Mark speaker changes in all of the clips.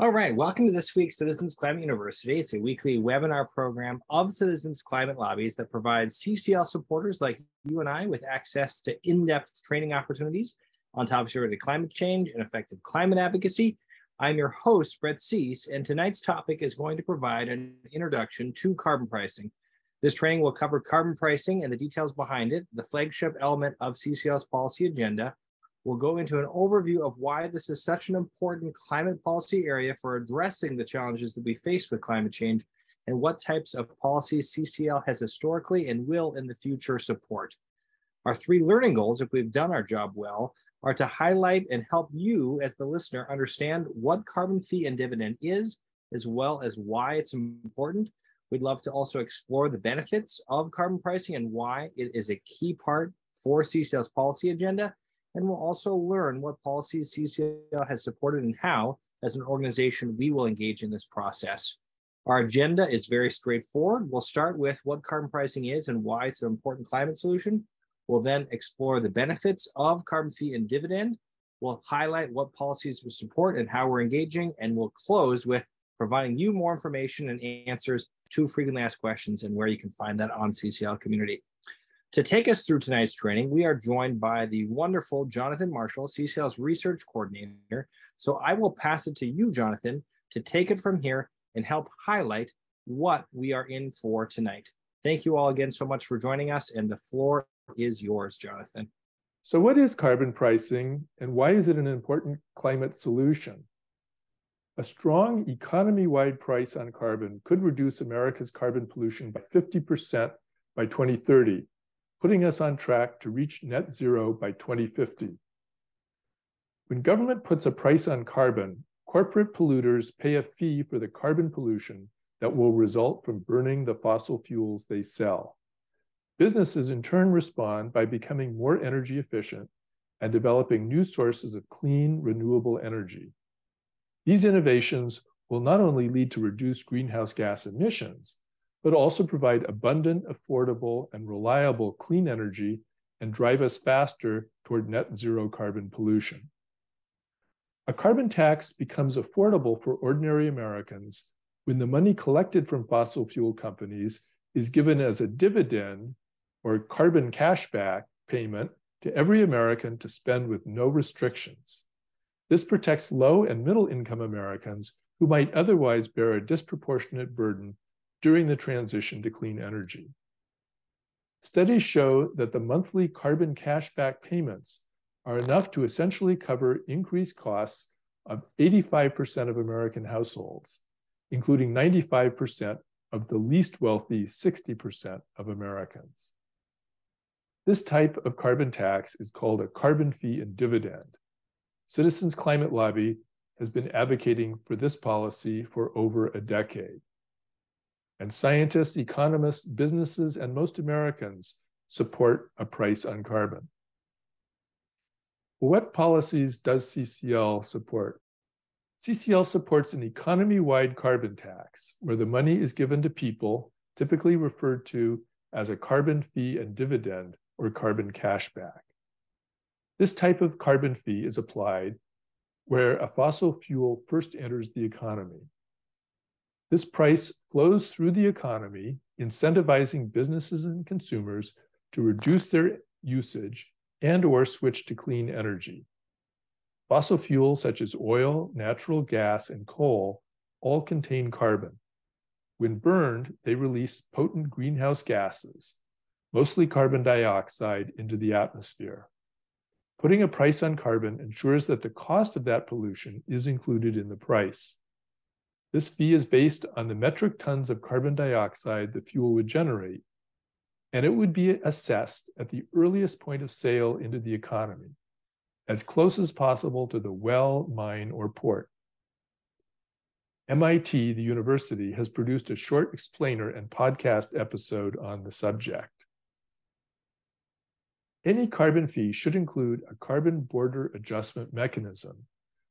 Speaker 1: All right, welcome to this week's Citizens Climate University. It's a weekly webinar program of Citizens Climate Lobby's that provides CCL supporters like you and I with access to in-depth training opportunities on topics related to climate change and effective climate advocacy. I'm your host, Brett Cease, and tonight's topic is going to provide an introduction to carbon pricing. This training will cover carbon pricing and the details behind it, the flagship element of CCL's policy agenda, We'll go into an overview of why this is such an important climate policy area for addressing the challenges that we face with climate change and what types of policies CCL has historically and will in the future support. Our three learning goals, if we've done our job well, are to highlight and help you as the listener understand what carbon fee and dividend is, as well as why it's important. We'd love to also explore the benefits of carbon pricing and why it is a key part for CCL's policy agenda and we'll also learn what policies CCL has supported and how, as an organization, we will engage in this process. Our agenda is very straightforward. We'll start with what carbon pricing is and why it's an important climate solution. We'll then explore the benefits of carbon fee and dividend. We'll highlight what policies we support and how we're engaging, and we'll close with providing you more information and answers to frequently asked questions and where you can find that on CCL community. To take us through tonight's training, we are joined by the wonderful Jonathan Marshall, CCL's research coordinator. So I will pass it to you, Jonathan, to take it from here and help highlight what we are in for tonight. Thank you all again so much for joining us, and the floor is yours, Jonathan.
Speaker 2: So, what is carbon pricing and why is it an important climate solution? A strong economy wide price on carbon could reduce America's carbon pollution by 50% by 2030 putting us on track to reach net zero by 2050. When government puts a price on carbon, corporate polluters pay a fee for the carbon pollution that will result from burning the fossil fuels they sell. Businesses in turn respond by becoming more energy efficient and developing new sources of clean, renewable energy. These innovations will not only lead to reduced greenhouse gas emissions, but also provide abundant, affordable, and reliable clean energy and drive us faster toward net zero carbon pollution. A carbon tax becomes affordable for ordinary Americans when the money collected from fossil fuel companies is given as a dividend or carbon cashback payment to every American to spend with no restrictions. This protects low and middle income Americans who might otherwise bear a disproportionate burden during the transition to clean energy. Studies show that the monthly carbon cashback payments are enough to essentially cover increased costs of 85% of American households, including 95% of the least wealthy 60% of Americans. This type of carbon tax is called a carbon fee and dividend. Citizens Climate Lobby has been advocating for this policy for over a decade. And scientists, economists, businesses, and most Americans support a price on carbon. What policies does CCL support? CCL supports an economy wide carbon tax where the money is given to people, typically referred to as a carbon fee and dividend or carbon cashback. This type of carbon fee is applied where a fossil fuel first enters the economy. This price flows through the economy, incentivizing businesses and consumers to reduce their usage and or switch to clean energy. Fossil fuels such as oil, natural gas, and coal all contain carbon. When burned, they release potent greenhouse gases, mostly carbon dioxide, into the atmosphere. Putting a price on carbon ensures that the cost of that pollution is included in the price. This fee is based on the metric tons of carbon dioxide the fuel would generate, and it would be assessed at the earliest point of sale into the economy, as close as possible to the well, mine, or port. MIT, the university, has produced a short explainer and podcast episode on the subject. Any carbon fee should include a carbon border adjustment mechanism,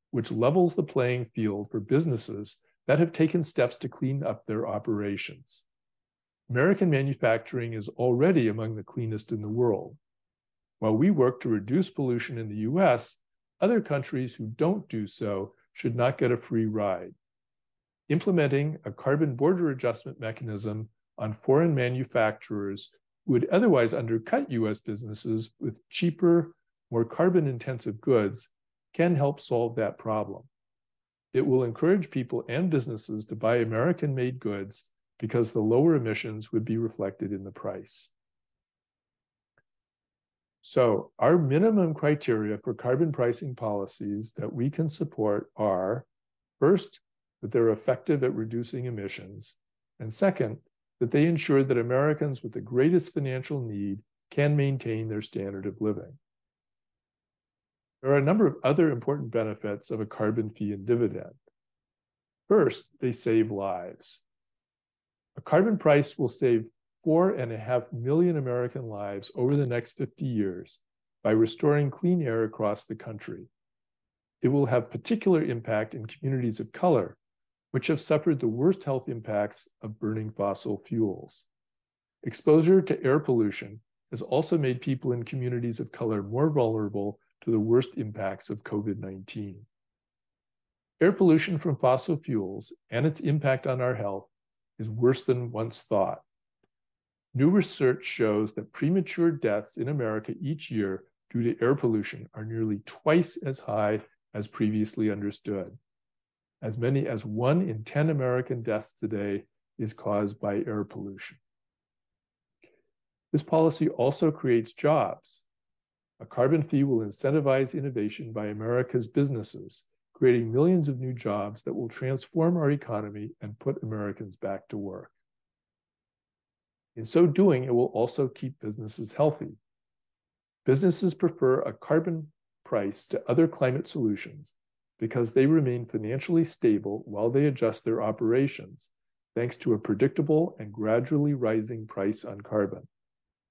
Speaker 2: which levels the playing field for businesses that have taken steps to clean up their operations. American manufacturing is already among the cleanest in the world. While we work to reduce pollution in the US, other countries who don't do so should not get a free ride. Implementing a carbon border adjustment mechanism on foreign manufacturers who would otherwise undercut US businesses with cheaper, more carbon intensive goods can help solve that problem. It will encourage people and businesses to buy American made goods because the lower emissions would be reflected in the price. So, our minimum criteria for carbon pricing policies that we can support are first, that they're effective at reducing emissions, and second, that they ensure that Americans with the greatest financial need can maintain their standard of living. There are a number of other important benefits of a carbon fee and dividend. First, they save lives. A carbon price will save four and a half million American lives over the next 50 years by restoring clean air across the country. It will have particular impact in communities of color which have suffered the worst health impacts of burning fossil fuels. Exposure to air pollution has also made people in communities of color more vulnerable to the worst impacts of COVID 19. Air pollution from fossil fuels and its impact on our health is worse than once thought. New research shows that premature deaths in America each year due to air pollution are nearly twice as high as previously understood as many as one in 10 American deaths today is caused by air pollution. This policy also creates jobs. A carbon fee will incentivize innovation by America's businesses, creating millions of new jobs that will transform our economy and put Americans back to work. In so doing, it will also keep businesses healthy. Businesses prefer a carbon price to other climate solutions because they remain financially stable while they adjust their operations, thanks to a predictable and gradually rising price on carbon.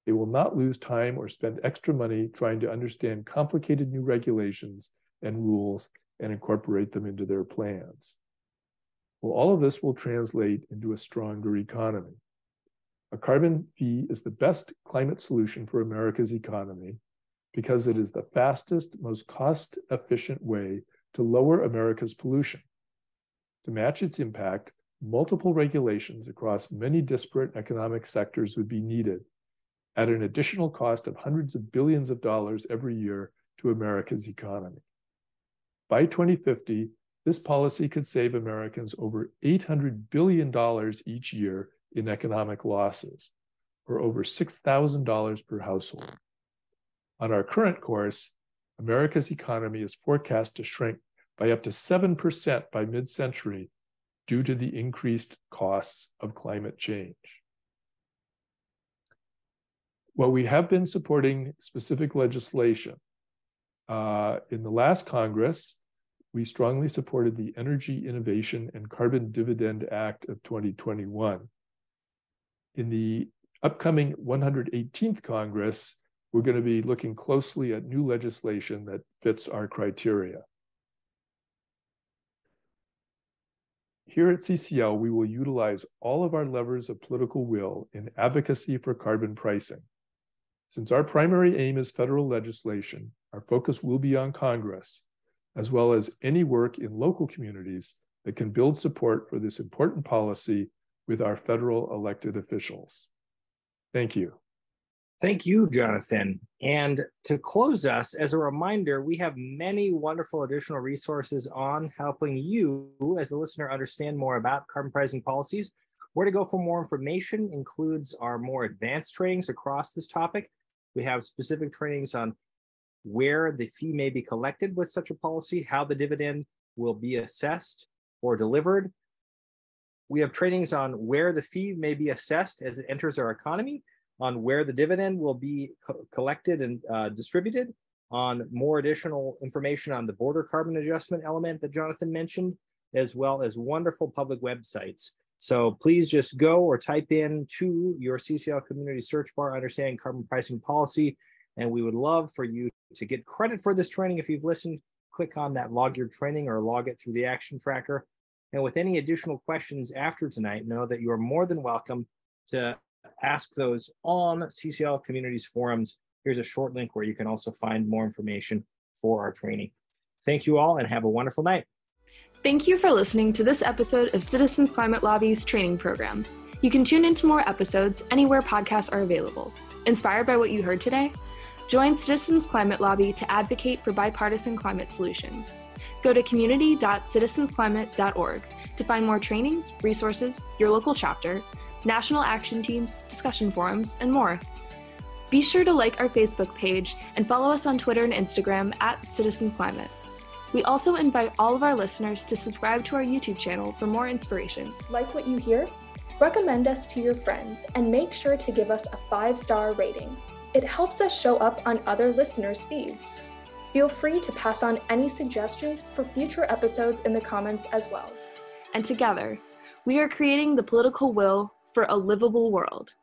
Speaker 2: They will not lose time or spend extra money trying to understand complicated new regulations and rules and incorporate them into their plans. Well, all of this will translate into a stronger economy. A carbon fee is the best climate solution for America's economy because it is the fastest, most cost efficient way to lower America's pollution. To match its impact, multiple regulations across many disparate economic sectors would be needed at an additional cost of hundreds of billions of dollars every year to America's economy. By 2050, this policy could save Americans over $800 billion each year in economic losses, or over $6,000 per household. On our current course, America's economy is forecast to shrink by up to 7% by mid century due to the increased costs of climate change. Well, we have been supporting specific legislation. Uh, in the last Congress, we strongly supported the Energy Innovation and Carbon Dividend Act of 2021. In the upcoming 118th Congress, we're going to be looking closely at new legislation that fits our criteria. Here at CCL, we will utilize all of our levers of political will in advocacy for carbon pricing. Since our primary aim is federal legislation, our focus will be on Congress, as well as any work in local communities that can build support for this important policy with our federal elected officials. Thank you.
Speaker 1: Thank you, Jonathan. And to close us, as a reminder, we have many wonderful additional resources on helping you as a listener understand more about carbon pricing policies. Where to go for more information includes our more advanced trainings across this topic. We have specific trainings on where the fee may be collected with such a policy, how the dividend will be assessed or delivered. We have trainings on where the fee may be assessed as it enters our economy on where the dividend will be co collected and uh, distributed, on more additional information on the border carbon adjustment element that Jonathan mentioned, as well as wonderful public websites. So please just go or type in to your CCL community search bar, understand carbon pricing policy. And we would love for you to get credit for this training. If you've listened, click on that log your training or log it through the action tracker. And with any additional questions after tonight, know that you are more than welcome to ask those on CCL Communities forums. Here's a short link where you can also find more information for our training. Thank you all and have a wonderful night.
Speaker 3: Thank you for listening to this episode of Citizens Climate Lobby's training program. You can tune into more episodes anywhere podcasts are available. Inspired by what you heard today? Join Citizens Climate Lobby to advocate for bipartisan climate solutions. Go to community.citizensclimate.org to find more trainings, resources, your local chapter, national action teams, discussion forums, and more. Be sure to like our Facebook page and follow us on Twitter and Instagram at Citizens Climate. We also invite all of our listeners to subscribe to our YouTube channel for more inspiration.
Speaker 4: Like what you hear? Recommend us to your friends and make sure to give us a five star rating. It helps us show up on other listeners' feeds. Feel free to pass on any suggestions for future episodes in the comments as well.
Speaker 3: And together, we are creating the political will for a livable world.